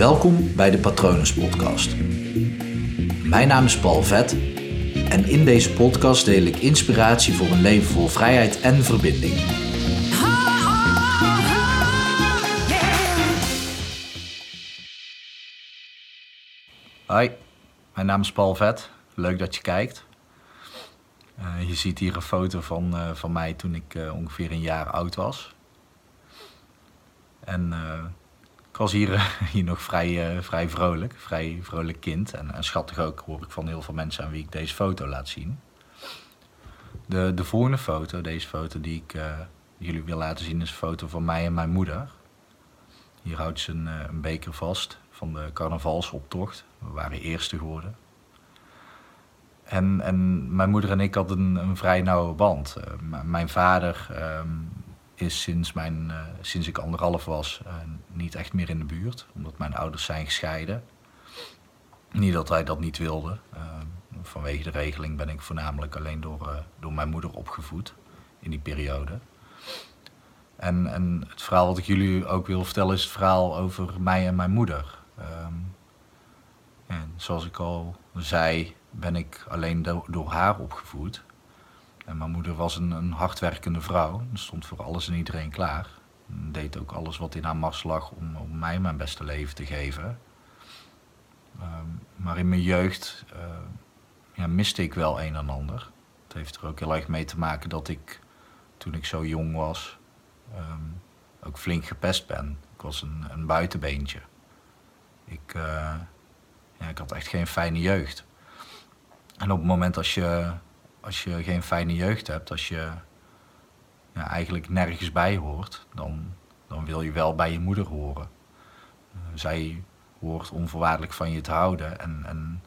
Welkom bij de Patronus Podcast. Mijn naam is Paul Vet en in deze podcast deel ik inspiratie voor een leven vol vrijheid en verbinding. Hoi, mijn naam is Paul Vet. Leuk dat je kijkt. Uh, je ziet hier een foto van, uh, van mij toen ik uh, ongeveer een jaar oud was. En was hier, hier nog vrij, vrij vrolijk, vrij vrolijk kind. En, en schattig ook, hoor ik van heel veel mensen aan wie ik deze foto laat zien. De, de volgende foto, deze foto die ik jullie wil laten zien, is een foto van mij en mijn moeder. Hier houdt ze een, een beker vast van de carnavalsoptocht. We waren eerste geworden. En, en mijn moeder en ik hadden een, een vrij nauwe band. Mijn vader uh, is sinds, mijn, uh, sinds ik anderhalf was eh, niet echt meer in de buurt, omdat mijn ouders zijn gescheiden. Niet dat hij dat niet wilde. vanwege de regeling ben ik voornamelijk alleen door, door mijn moeder opgevoed in die periode. En, en het verhaal wat ik jullie ook wil vertellen is het verhaal over mij en mijn moeder. Ehm, en zoals ik al zei, ben ik alleen do door haar opgevoed. Mijn moeder was een, een hardwerkende vrouw. stond voor alles en iedereen klaar. Deed ook alles wat in haar mars lag om, om mij mijn beste leven te geven. Um, maar in mijn jeugd uh, ja, miste ik wel een en ander. Het heeft er ook heel erg mee te maken dat ik, toen ik zo jong was, um, ook flink gepest ben. Ik was een, een buitenbeentje. Ik, uh, ja, ik had echt geen fijne jeugd. En op het moment als je, als je geen fijne jeugd hebt, als je eigenlijk nergens bij hoort, dan, dan wil je wel bij je moeder horen. Uh, zij hoort onvoorwaardelijk van je te houden en, en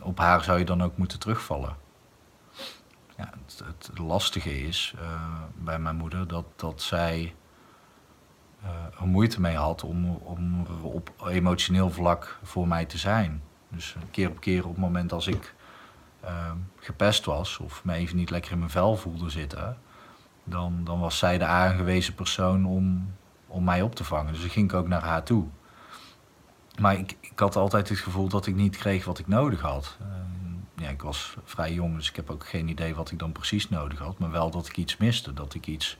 op haar zou je dan ook moeten terugvallen. Ja, het, lastige is uh, bij mijn moeder dat, dat zij uh, er moeite mee had om, om op emotioneel vlak voor mij te zijn. Dus keer op keer op het moment als ik uh, gepest was of me even niet lekker in mijn vel voelde zitten, dan, dan was zij de aangewezen persoon om, om mij op te vangen. Dus dan ging ik ook naar haar toe. Maar ik, ik had altijd het gevoel dat ik niet kreeg wat ik nodig had. Uh, ja, ik was vrij jong, dus ik heb ook geen idee wat ik dan precies nodig had. Maar wel dat ik iets miste, dat ik iets,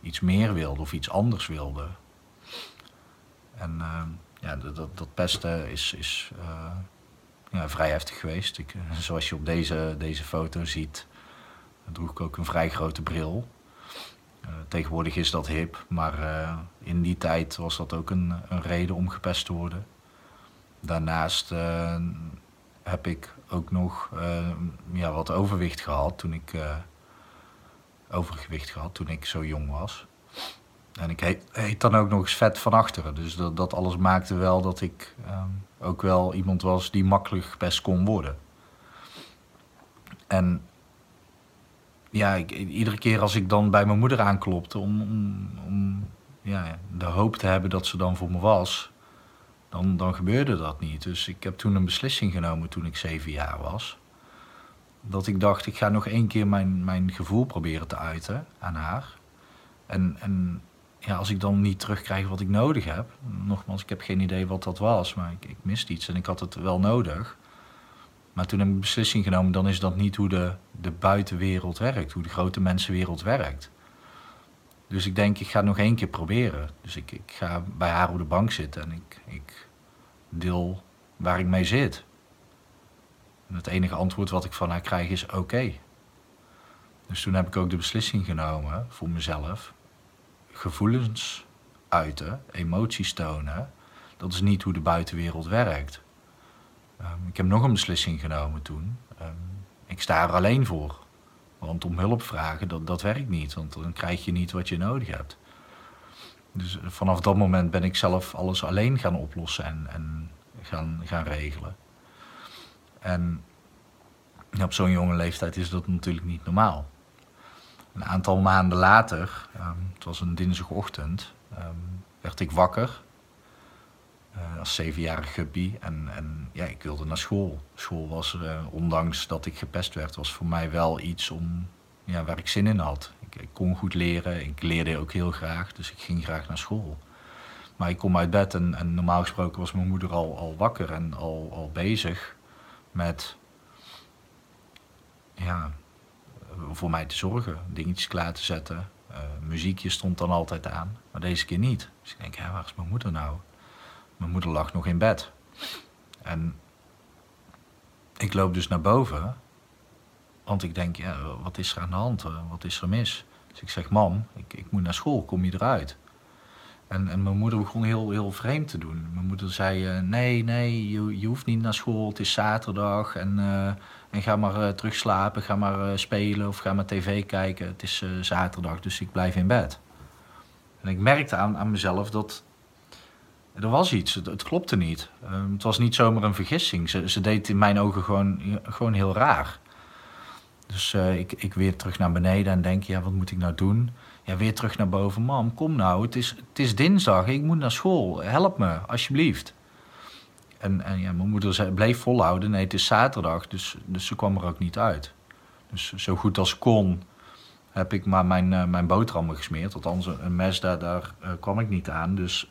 iets meer wilde of iets anders wilde. En uh, ja, dat, dat pesten is, is uh, ja, vrij heftig geweest. Ik, eh, zoals je op deze, deze foto ziet, droeg ik ook een vrij grote bril. Uh, tegenwoordig is dat hip, maar uh, in die tijd was dat ook een, een reden om gepest te worden. Daarnaast heb ik ook nog ja, wat overwicht gehad toen ik overgewicht gehad toen ik zo jong was. En ik heet, dan ook nog eens vet van achteren. Dus dat, dat alles maakte wel dat ik um, ook wel iemand was die makkelijk gepest kon worden. En ja, iedere keer als ik dan bij mijn moeder aanklopte om, om, om ja, de hoop te hebben dat ze dan voor me was, dan, dan gebeurde dat niet. Dus ik heb toen een beslissing genomen toen ik zeven jaar was. Dat ik dacht, ik ga nog één keer mijn, mijn gevoel proberen te uiten aan haar. En, en ja, als ik dan niet terugkrijg wat ik nodig heb, nogmaals, ik heb geen idee wat dat was, maar ik, ik miste iets en ik had het wel nodig. Maar toen heb ik een beslissing genomen, dan is dat niet hoe de, de buitenwereld werkt, hoe de grote mensenwereld werkt. Dus ik denk, ik ga het nog één keer proberen. Dus ik, ik ga bij haar op de bank zitten en ik, ik deel waar ik mee zit. En het enige antwoord wat ik van haar krijg is oké. Dus toen heb ik ook de beslissing genomen voor mezelf gevoelens uiten, emoties tonen, dat is niet hoe de buitenwereld werkt. Um, ik heb nog een beslissing genomen toen. Um, ik sta er alleen voor. Want om hulp vragen, dat, dat werkt niet. Want dan krijg je niet wat je nodig hebt. Dus vanaf dat moment ben ik zelf alles alleen gaan oplossen en, en gaan, gaan regelen. En op zo'n jonge leeftijd is dat natuurlijk niet normaal. Een aantal maanden later, um, het was een dinsdagochtend, um, werd ik wakker. Uh, als zevenjarig guppy. En, en ja, ik wilde naar school. School was, uh, ondanks dat ik gepest werd, was voor mij wel iets om, ja, waar ik zin in had. Ik, ik, kon goed leren, ik leerde ook heel graag, dus ik ging graag naar school. Maar ik kom uit bed en, en normaal gesproken was mijn moeder al, al wakker en al, al bezig met ja, voor mij te zorgen, dingetjes klaar te zetten. Uh, muziekje stond dan altijd aan, maar deze keer niet. Dus ik denk, ja, waar is mijn moeder nou? Mijn moeder lag nog in bed. En ik loop dus naar boven, want ik denk, ja, wat is er aan de hand? Wat is er mis? Dus ik zeg, mam, ik, ik moet naar school, kom je eruit? En, en mijn moeder begon heel, heel vreemd te doen. Mijn moeder zei, nee, nee, je, je hoeft niet naar school, het is zaterdag en, en ga maar uh, terug slapen, ga maar spelen of ga maar tv kijken. Het is zaterdag, dus ik blijf in bed. En ik merkte aan, aan mezelf dat er was iets, het, het klopte niet. Ehm, het was niet zomaar een vergissing. Ze, ze deed in mijn ogen gewoon, gewoon heel raar. Dus ik, ik weer terug naar beneden en denk, ja, wat moet ik nou doen? Ja, weer terug naar boven. Mam, kom nou, het is, het is dinsdag, ik moet naar school. Help me, alsjeblieft. En, en ja, mijn moeder zei, bleef volhouden. Nee, het is zaterdag, dus, dus ze kwam er ook niet uit. Dus zo goed als kon heb ik maar mijn, uh, mijn boterhammen gesmeerd. Althans, een mes, daar, daar uh, kwam ik niet aan. Dus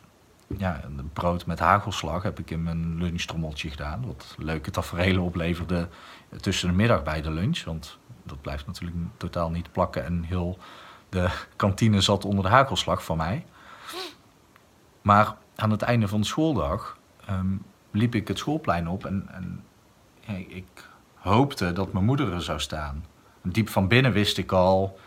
ja, een brood met hagelslag heb ik in mijn lunchtrommeltje gedaan. Wat leuke tafereelen opleverde tussen de middag bij de lunch. Want dat blijft natuurlijk totaal niet plakken en heel de kantine zat onder de hagelslag van mij. Maar aan het einde van de schooldag um, liep ik het schoolplein op en, en ik hoopte dat mijn moeder er zou staan. Diep van binnen wist ik al,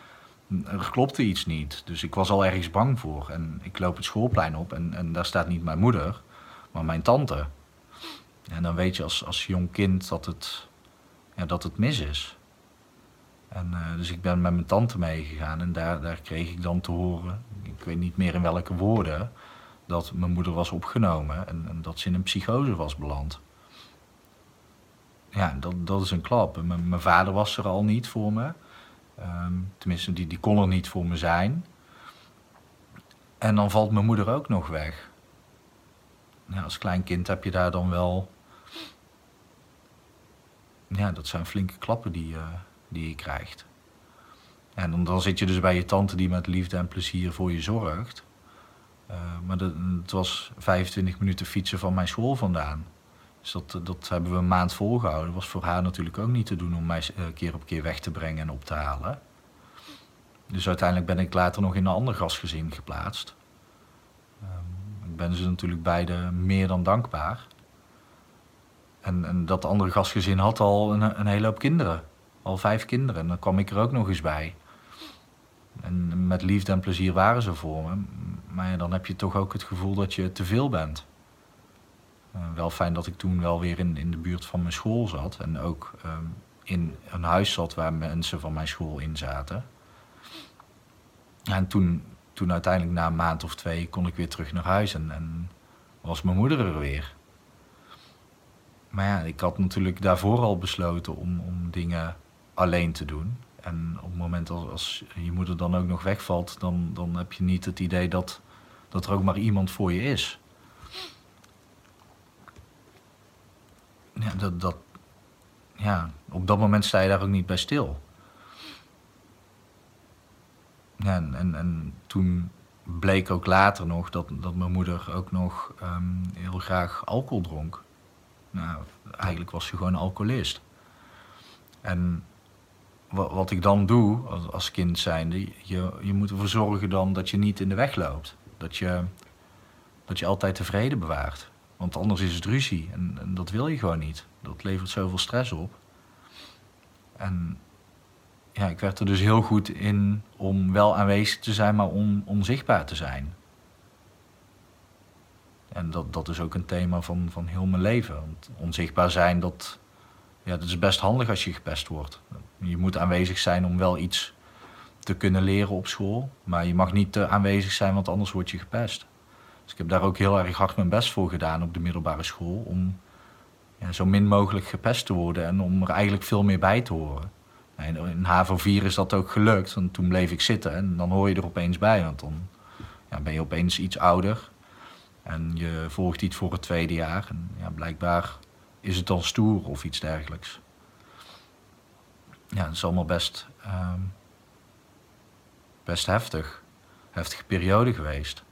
er klopte iets niet. Dus ik was al ergens bang voor. En ik loop het schoolplein op en, en daar staat niet mijn moeder, maar mijn tante. En dan weet je als, als jong kind dat het, ja, dat het mis is. En, uh, dus ik ben met mijn tante meegegaan en daar, daar kreeg ik dan te horen, ik weet niet meer in welke woorden, dat mijn moeder was opgenomen en, en dat ze in een psychose was beland. Ja, dat, dat is een klap. Mijn, vader was er al niet voor me. Um, tenminste, die, die kon er niet voor me zijn. En dan valt mijn moeder ook nog weg. Ja, als klein kind heb je daar dan wel. Ja, dat zijn flinke klappen die, uh, die je krijgt. En dan zit je dus bij je tante die met liefde en plezier voor je zorgt. Uh, maar dat, het was 25 minuten fietsen van mijn school vandaan. Dus dat, dat hebben we een maand volgehouden. Dat was voor haar natuurlijk ook niet te doen om mij uh, keer op keer weg te brengen en op te halen. Dus uiteindelijk ben ik later nog in een ander gastgezin geplaatst. Um, ik ben ze natuurlijk beide meer dan dankbaar. En, en dat andere gastgezin had al een, een hele hoop kinderen al vijf kinderen. En dan kwam ik er ook nog eens bij. En met liefde en plezier waren ze voor me. Maar dan heb je toch ook het gevoel dat je te veel bent. Uh, wel fijn dat ik toen wel weer in, in de buurt van mijn school zat. En ook um, in een huis zat waar mensen van mijn school in zaten. En toen, toen uiteindelijk na een maand of twee kon ik weer terug naar huis. En, en was mijn moeder er weer. Maar ja, ik had natuurlijk daarvoor al besloten om, om dingen alleen te doen. En op het moment als, als je moeder dan ook nog wegvalt, dan, dan heb je niet het idee dat, dat er ook maar iemand voor je is. Ja, dat, dat, ja, op dat moment sta je daar ook niet bij stil. Ja, en, en, en toen bleek ook later nog dat, dat mijn moeder ook nog um, heel graag alcohol dronk. Nou, eigenlijk was ze gewoon alcoholist. En wat ik dan doe als, als kind zijnde, je, je moet ervoor zorgen dan dat je niet in de weg loopt. Dat je, dat je altijd tevreden bewaart. Want anders is het ruzie en, dat wil je gewoon niet. Dat levert zoveel stress op. En ja, ik werd er dus heel goed in om wel aanwezig te zijn, maar om onzichtbaar te zijn. En dat, dat is ook een thema van, van heel mijn leven. Want onzichtbaar zijn, dat, ja, dat is best handig als je gepest wordt. Je moet aanwezig zijn om wel iets te kunnen leren op school. Maar je mag niet aanwezig zijn, want anders word je gepest. Dus ik heb daar ook heel erg hard mijn best voor gedaan op de middelbare school. Om ja, zo min mogelijk gepest te worden en om er eigenlijk veel meer bij te horen. in HAVO 4 is dat ook gelukt, want toen bleef ik zitten en dan hoor je er opeens bij. Want dan ja, ben je opeens iets ouder en je volgt iets voor het tweede jaar. En ja, blijkbaar is het dan stoer of iets dergelijks ja, het is allemaal best, um, best heftig. Heftige periode geweest.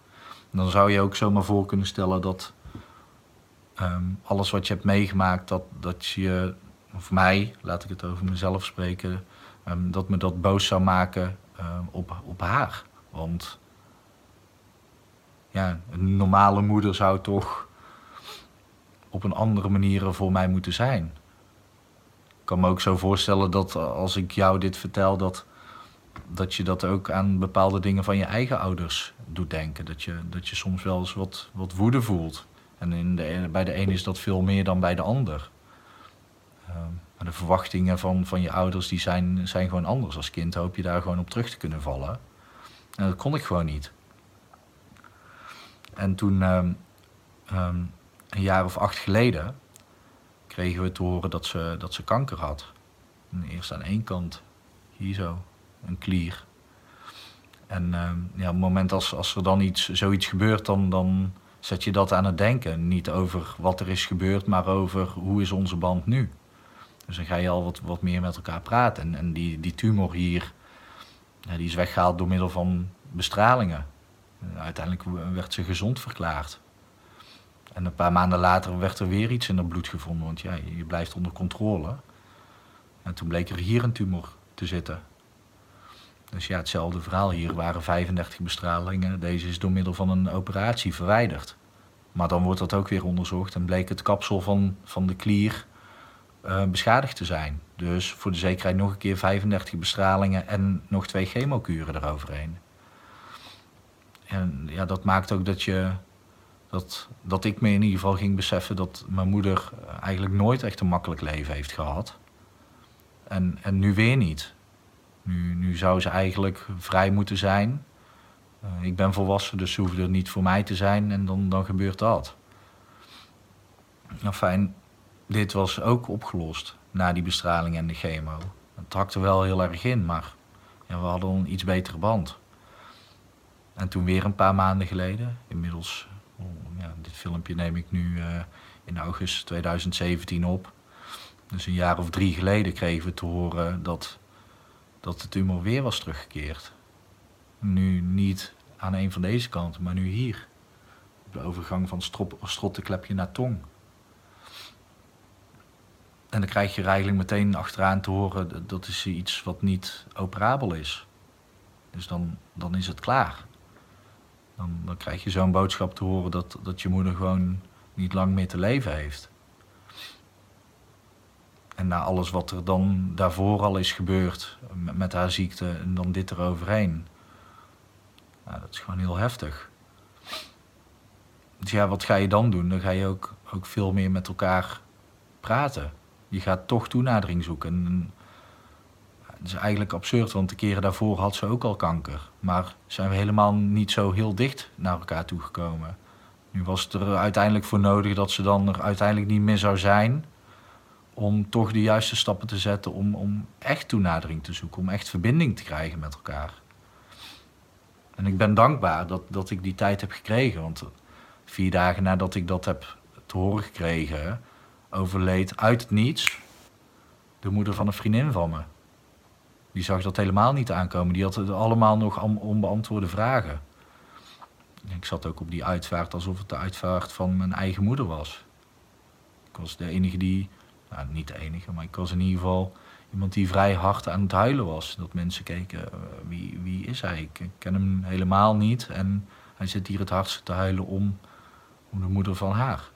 Dan zou je ook zomaar voor kunnen stellen dat ehm, alles wat je hebt meegemaakt, dat, dat je, of mij, laat ik het over mezelf spreken, ehm, dat me dat boos zou maken ehm, op, op haar. Want ja, een normale moeder zou toch op een andere manier voor mij moeten zijn. Ik kan me ook zo voorstellen dat als ik jou dit vertel, dat, dat je dat ook aan bepaalde dingen van je eigen ouders doet denken. Dat je, dat je soms wel eens wat, wat woede voelt. En in de, bij de een is dat veel meer dan bij de ander. Uh, maar de verwachtingen van, van je ouders die zijn, zijn gewoon anders. Als kind hoop je daar gewoon op terug te kunnen vallen. En dat kon ik gewoon niet. En toen, um, um, een jaar of acht geleden, kregen we te horen dat ze, dat ze kanker had. Eerst aan één kant, hier zo, een klier. En uh, ja, op het moment als, als er dan iets, zoiets gebeurt, dan, dan zet je dat aan het denken. Niet over wat er is gebeurd, maar over hoe is onze band nu. Dus dan ga je al wat, wat meer met elkaar praten. En, en die, die tumor hier, ja, die is weggehaald door middel van bestralingen. Uiteindelijk werd ze gezond verklaard. En een paar maanden later werd er weer iets in het bloed gevonden, want ja, je blijft onder controle. En toen bleek er hier een tumor te zitten. Dus ja, hetzelfde verhaal. Hier waren 35 bestralingen. Deze is door middel van een operatie verwijderd. Maar dan wordt dat ook weer onderzocht en bleek het kapsel van, van de klier uh, beschadigd te zijn. Dus voor de zekerheid nog een keer 35 bestralingen en nog twee chemokuren eroverheen. En ja, dat maakt ook dat je. Dat, dat ik me in ieder geval ging beseffen dat mijn moeder eigenlijk nooit echt een makkelijk leven heeft gehad. En, en nu weer niet. Nu, nu zou ze eigenlijk vrij moeten zijn. Uh, ik ben volwassen, dus ze hoefde er niet voor mij te zijn en dan, dan gebeurt dat. Nou fijn, dit was ook opgelost na die bestraling en de chemo. Het hakte wel heel erg in, maar ja, we hadden een iets betere band. En toen weer een paar maanden geleden, inmiddels, ja, dit filmpje neem ik nu uh, in augustus 2017 op. Dus een jaar of drie geleden kregen we te horen dat, dat de tumor weer was teruggekeerd. Nu niet aan een van deze kanten, maar nu hier. Op de overgang van strottenklepje naar tong. En dan krijg je er eigenlijk meteen achteraan te horen dat is iets wat niet operabel is. Dus dan, dan is het klaar. Dan, krijg je zo'n boodschap te horen dat, dat je moeder gewoon niet lang meer te leven heeft. En na alles wat er dan daarvoor al is gebeurd met, met haar ziekte en dan dit eroverheen. Nou, dat is gewoon heel heftig. Dus ja, wat ga je dan doen? Dan ga je ook, ook veel meer met elkaar praten. Je gaat toch toenadering zoeken. En, het is eigenlijk absurd, want de keren daarvoor had ze ook al kanker. Maar zijn we helemaal niet zo heel dicht naar elkaar toegekomen. Nu was het er uiteindelijk voor nodig dat ze dan er uiteindelijk niet meer zou zijn. Om toch de juiste stappen te zetten om, om echt toenadering te zoeken. Om echt verbinding te krijgen met elkaar. En ik ben dankbaar dat, dat ik die tijd heb gekregen. Want vier dagen nadat ik dat heb te horen gekregen, overleed uit het niets de moeder van een vriendin van me. Die zag dat helemaal niet aankomen. Die had allemaal nog onbeantwoorde vragen. Ik zat ook op die uitvaart alsof het de uitvaart van mijn eigen moeder was. Ik was de enige die, nou niet de enige, maar ik was in ieder geval iemand die vrij hard aan het huilen was. Dat mensen keken, eh, wie, wie is hij? Ik ken hem helemaal niet en hij zit hier het hardst te huilen om, om de moeder van haar.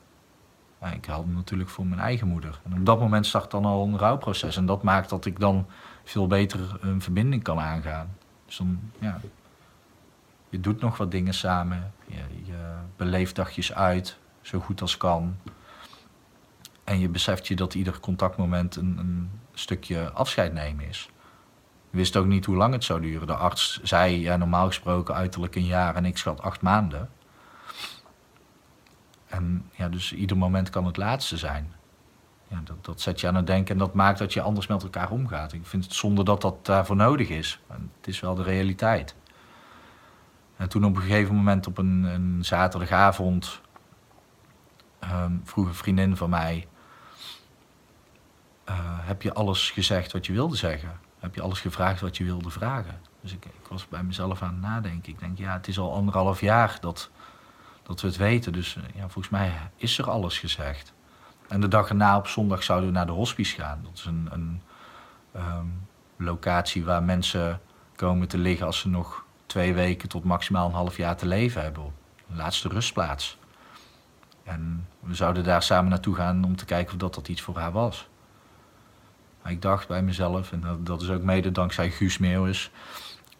Ja, ik huilde natuurlijk voor mijn eigen moeder. En op dat moment start dan al een rouwproces en dat maakt dat ik dan veel beter een verbinding kan aangaan. Dus dan, ja, je doet nog wat dingen samen, je, je beleeft dagjes uit, zo goed als kan. En je beseft je dat ieder contactmoment een, een stukje afscheid nemen is. Je wist ook niet hoe lang het zou duren. De arts zei ja, normaal gesproken uiterlijk een jaar en ik schat acht maanden. En ja, dus ieder moment kan het laatste zijn dat, zet je aan het denken en dat maakt dat je anders met elkaar omgaat. Ik vind het zonde dat dat daarvoor nodig is. Het is wel de realiteit. En toen op een gegeven moment op een, een zaterdagavond um, vroeg een vriendin van mij: uh, Heb je alles gezegd wat je wilde zeggen? Heb je alles gevraagd wat je wilde vragen? Dus ik, ik was bij mezelf aan het nadenken. Ik denk, ja, het is al anderhalf jaar dat, dat we het weten. Dus ja, volgens mij is er alles gezegd. En de dag erna op zondag zouden we naar de hospice gaan. Dat is een, een ehm, locatie waar mensen komen te liggen als ze nog twee weken tot maximaal een half jaar te leven hebben. Een laatste rustplaats. En we zouden daar samen naartoe gaan om te kijken of dat, dat iets voor haar was. Maar ik dacht bij mezelf, en dat, dat is ook mede dankzij Guus Meeuwis.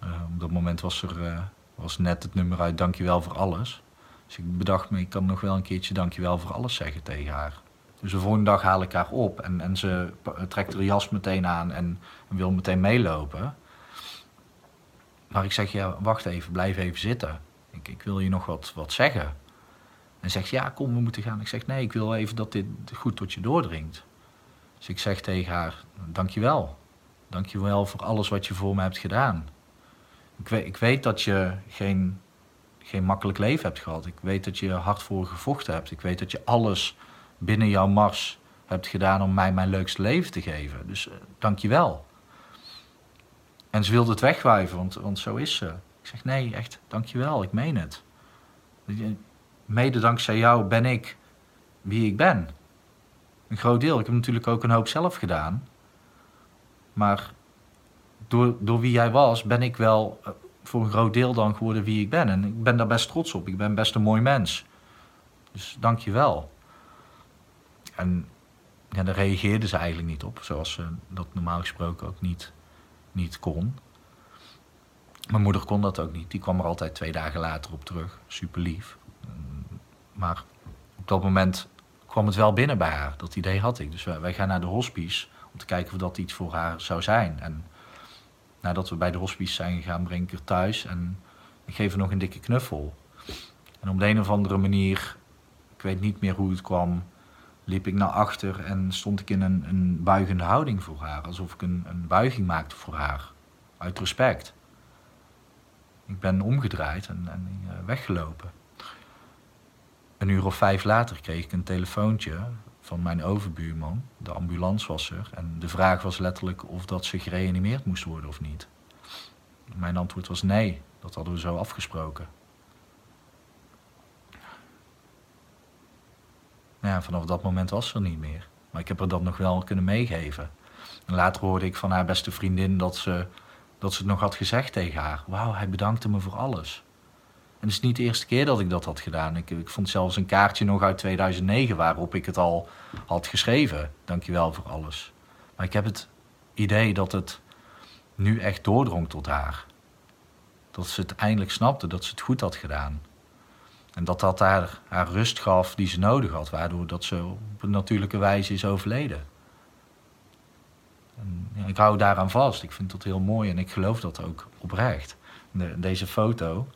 Uh, op dat moment was er uh, was net het nummer uit Dankjewel voor alles. Dus ik bedacht me, ik kan nog wel een keertje Dankjewel voor alles zeggen tegen haar. Dus de volgende dag haal ik haar op en, en ze trekt haar jas meteen aan en, wil meteen meelopen. Maar ik zeg, ja, wacht even, blijf even zitten. Ik, ik wil je nog wat, wat zeggen. En zegt, ja, kom, we moeten gaan. Ik zeg, nee, ik wil even dat dit goed tot je doordringt. Dus ik zeg tegen haar, dankjewel. Dankjewel voor alles wat je voor me hebt gedaan. Ik weet, ik weet dat je geen, geen makkelijk leven hebt gehad. Ik weet dat je hard voor gevochten hebt. Ik weet dat je alles binnen jouw mars hebt gedaan om mij mijn leukste leven te geven. Dus uh, dankjewel. En ze wilde het wegwuiven, want, want zo is ze. Ik zeg, nee, echt, dankjewel, ik meen het. Mede dankzij jou ben ik wie ik ben. Een groot deel. Ik heb natuurlijk ook een hoop zelf gedaan. Maar door, door wie jij was, ben ik wel eh, voor een groot deel dan geworden wie ik ben. En ik ben daar best trots op. Ik ben best een mooi mens. Dus dank je wel. En ja, daar reageerde ze eigenlijk niet op, zoals ze dat normaal gesproken ook niet, niet kon. Mijn moeder kon dat ook niet. Die kwam er altijd twee dagen later op terug. Super lief. Maar op dat moment kwam het wel binnen bij haar. Dat idee had ik. Dus wij, gaan naar de hospice om te kijken of dat iets voor haar zou zijn. En nadat we bij de hospice zijn gegaan, breng ik haar thuis en ik geef haar nog een dikke knuffel. En op de een of andere manier, ik weet niet meer hoe het kwam, liep ik naar achter en stond ik in een, een buigende houding voor haar. Alsof ik een, een buiging maakte voor haar. Uit respect. Ik ben omgedraaid en, en eh, weggelopen. Een uur of vijf later kreeg ik een telefoontje van mijn overbuurman. De ambulance was er. En de vraag was letterlijk of dat ze gereanimeerd moest worden of niet. Mijn antwoord was nee, dat hadden we zo afgesproken. Vanaf dat moment was ze er niet meer. Maar ik heb haar dat nog wel kunnen meegeven. En later hoorde ik van haar beste vriendin dat ze, dat ze het nog had gezegd tegen haar. Wauw, hij bedankte me voor alles. En het is niet de eerste keer dat ik dat had gedaan. Ik, ik vond zelfs een kaartje nog uit 2009 waarop ik het al had geschreven. Dankjewel voor alles. Maar ik heb het idee dat het nu echt doordrong tot haar. Dat ze het eindelijk snapte, dat ze het goed had gedaan. En dat dat haar, haar rust gaf die ze nodig had, waardoor dat ze op een natuurlijke wijze is overleden. En, ja, ik hou daaraan vast. Ik vind dat heel mooi en ik geloof dat ook oprecht. De, deze foto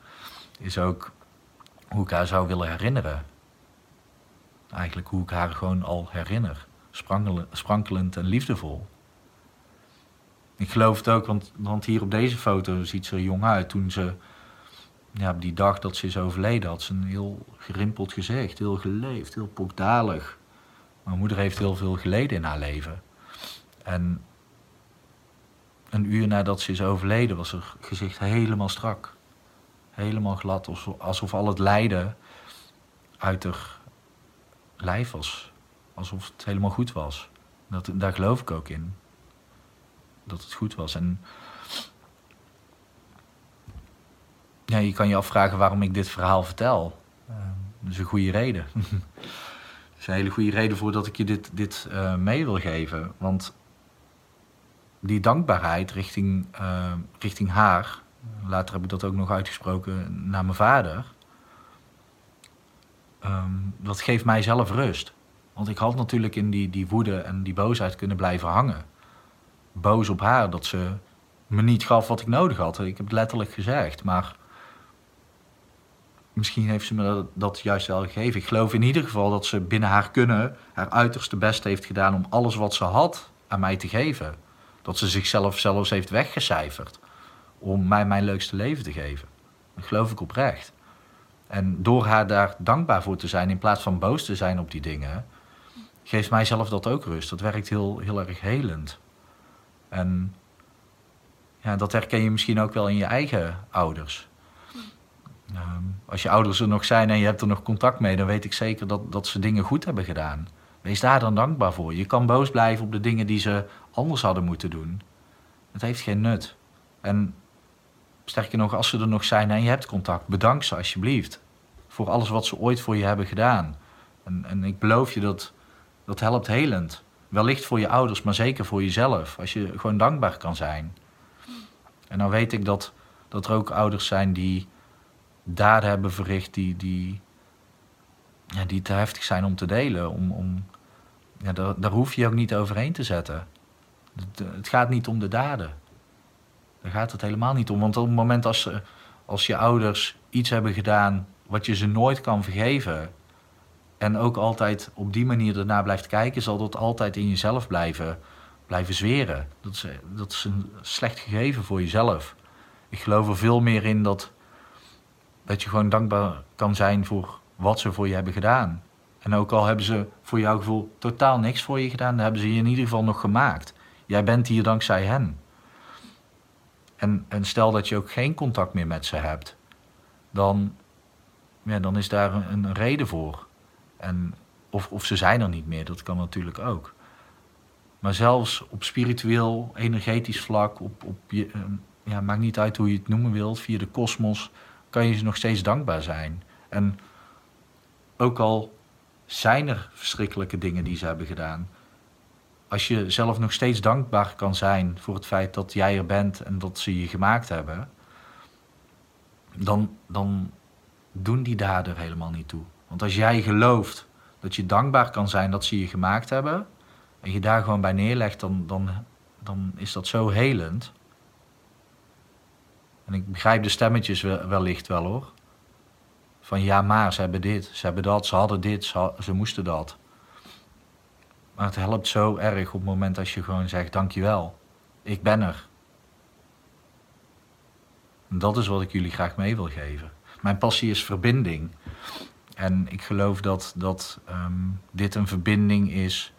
is ook hoe ik haar zou willen herinneren. Eigenlijk hoe ik haar gewoon al herinner. sprankelend en liefdevol. Ik geloof het ook, want, want hier op deze foto ziet ze er jong uit. Toen ze, ja, die dag dat ze is overleden, had ze een heel gerimpeld gezicht. Heel geleefd, heel pokdalig. Mijn moeder heeft heel veel geleden in haar leven. En een uur nadat ze is overleden was haar gezicht helemaal strak. Helemaal glad, alsof al het lijden uit haar lijf was. Alsof het helemaal goed was. Dat, daar geloof ik ook in. Dat het goed was. En ja, je kan je afvragen waarom ik dit verhaal vertel. Uh, dat is een goede reden. dat is een hele goede reden voor dat ik je dit, dit uh, mee wil geven. Want die dankbaarheid richting, uh, richting haar, later heb ik dat ook nog uitgesproken naar mijn vader, um, dat geeft mij zelf rust. Want ik had natuurlijk in die, die woede en die boosheid kunnen blijven hangen. Boos op haar dat ze me niet gaf wat ik nodig had. Ik heb het letterlijk gezegd, maar misschien heeft ze me dat, juist wel gegeven. Ik geloof in ieder geval dat ze binnen haar kunnen haar uiterste best heeft gedaan om alles wat ze had aan mij te geven. Dat ze zichzelf zelfs heeft weggecijferd om mij mijn leukste leven te geven. Dat geloof ik oprecht. En door haar daar dankbaar voor te zijn in plaats van boos te zijn op die dingen, geeft mijzelf dat ook rust. Dat werkt heel, heel erg helend. En ja, dat herken je misschien ook wel in je eigen ouders. Ehm, als je ouders er nog zijn en je hebt er nog contact mee, dan weet ik zeker dat, dat ze dingen goed hebben gedaan. Wees daar dan dankbaar voor. Je kan boos blijven op de dingen die ze anders hadden moeten doen. Het heeft geen nut. En sterker nog, als ze er nog zijn en je hebt contact, bedank ze alsjeblieft. Voor alles wat ze ooit voor je hebben gedaan. En, en ik beloof je dat dat helpt helend. Wellicht voor je ouders, maar zeker voor jezelf. Als je gewoon dankbaar kan zijn. En dan weet ik dat, dat er ook ouders zijn die daden hebben verricht die, die, ja, die te heftig zijn om te delen. Om, om, ja, daar, daar hoef je ook niet overheen te zetten. Het, gaat niet om de daden. Daar gaat het helemaal niet om. Want op het moment als, als je ouders iets hebben gedaan wat je ze nooit kan vergeven. En ook altijd op die manier ernaar blijft kijken, zal dat altijd in jezelf blijven, blijven zweren. Dat is, dat is een slecht gegeven voor jezelf. Ik geloof er veel meer in dat, dat je gewoon dankbaar kan zijn voor wat ze voor je hebben gedaan. En ook al hebben ze voor jouw gevoel totaal niks voor je gedaan, dan hebben ze je in ieder geval nog gemaakt. Jij bent hier dankzij hen. En, en stel dat je ook geen contact meer met ze hebt, dan, ja, dan is daar een, een reden voor. En of, of ze zijn er niet meer, dat kan natuurlijk ook. Maar zelfs op spiritueel, energetisch vlak, op, op je, ehm, ja, maakt niet uit hoe je het noemen wilt, via de kosmos, kan je ze nog steeds dankbaar zijn. En ook al zijn er verschrikkelijke dingen die ze hebben gedaan, als je zelf nog steeds dankbaar kan zijn voor het feit dat jij er bent en dat ze je gemaakt hebben, dan, dan doen die daden helemaal niet toe. Want als jij gelooft dat je dankbaar kan zijn dat ze je gemaakt hebben, en je daar gewoon bij neerlegt, dan, dan, dan is dat zo helend. En ik begrijp de stemmetjes wellicht wel hoor. Van ja, maar ze hebben dit, ze hebben dat, ze hadden dit, ze, ze moesten dat. Maar het helpt zo erg op het moment als je gewoon zegt: Dankjewel, ik ben er. En dat is wat ik jullie graag mee wil geven. Mijn passie is verbinding. En ik geloof dat, dat um, dit een verbinding is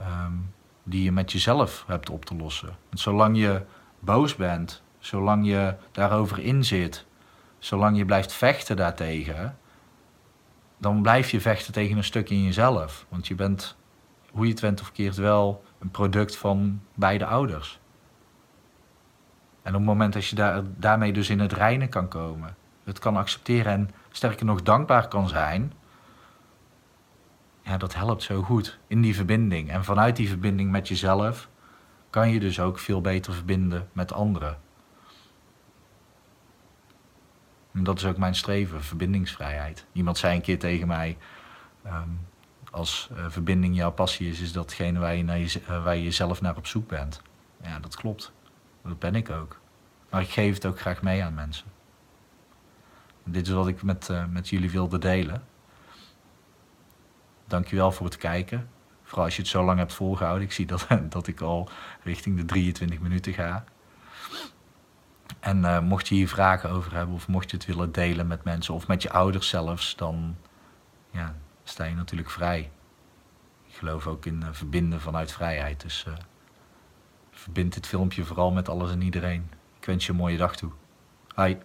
um, die je met jezelf hebt op te lossen. Want zolang je boos bent, zolang je daarover inzit, zolang je blijft vechten daartegen, dan blijf je vechten tegen een stuk in jezelf. Want je bent, hoe je het went of keert, wel een product van beide ouders. En op het moment dat je daar, daarmee dus in het reinen kan komen, het kan accepteren en sterker nog dankbaar kan zijn, ja, dat helpt zo goed in die verbinding. En vanuit die verbinding met jezelf kan je dus ook veel beter verbinden met anderen. En dat is ook mijn streven, verbindingsvrijheid. Iemand zei een keer tegen mij, um, als uh, verbinding jouw passie is, is datgene waar je, naar waar je jezelf naar op zoek bent. Ja, dat klopt. Dat ben ik ook. Maar ik geef het ook graag mee aan mensen. Dit is wat ik met, uh, met jullie wilde delen. Dankjewel voor het kijken. Vooral als je het zo lang hebt volgehouden. Ik zie dat, dat ik al richting de 23 minuten ga. En uh, mocht je hier vragen over hebben of mocht je het willen delen met mensen of met je ouders zelfs, dan ja, sta je natuurlijk vrij. Ik geloof ook in uh, verbinden vanuit vrijheid. Dus uh, verbind dit filmpje vooral met alles en iedereen. Ik wens je een mooie dag toe. Hoi.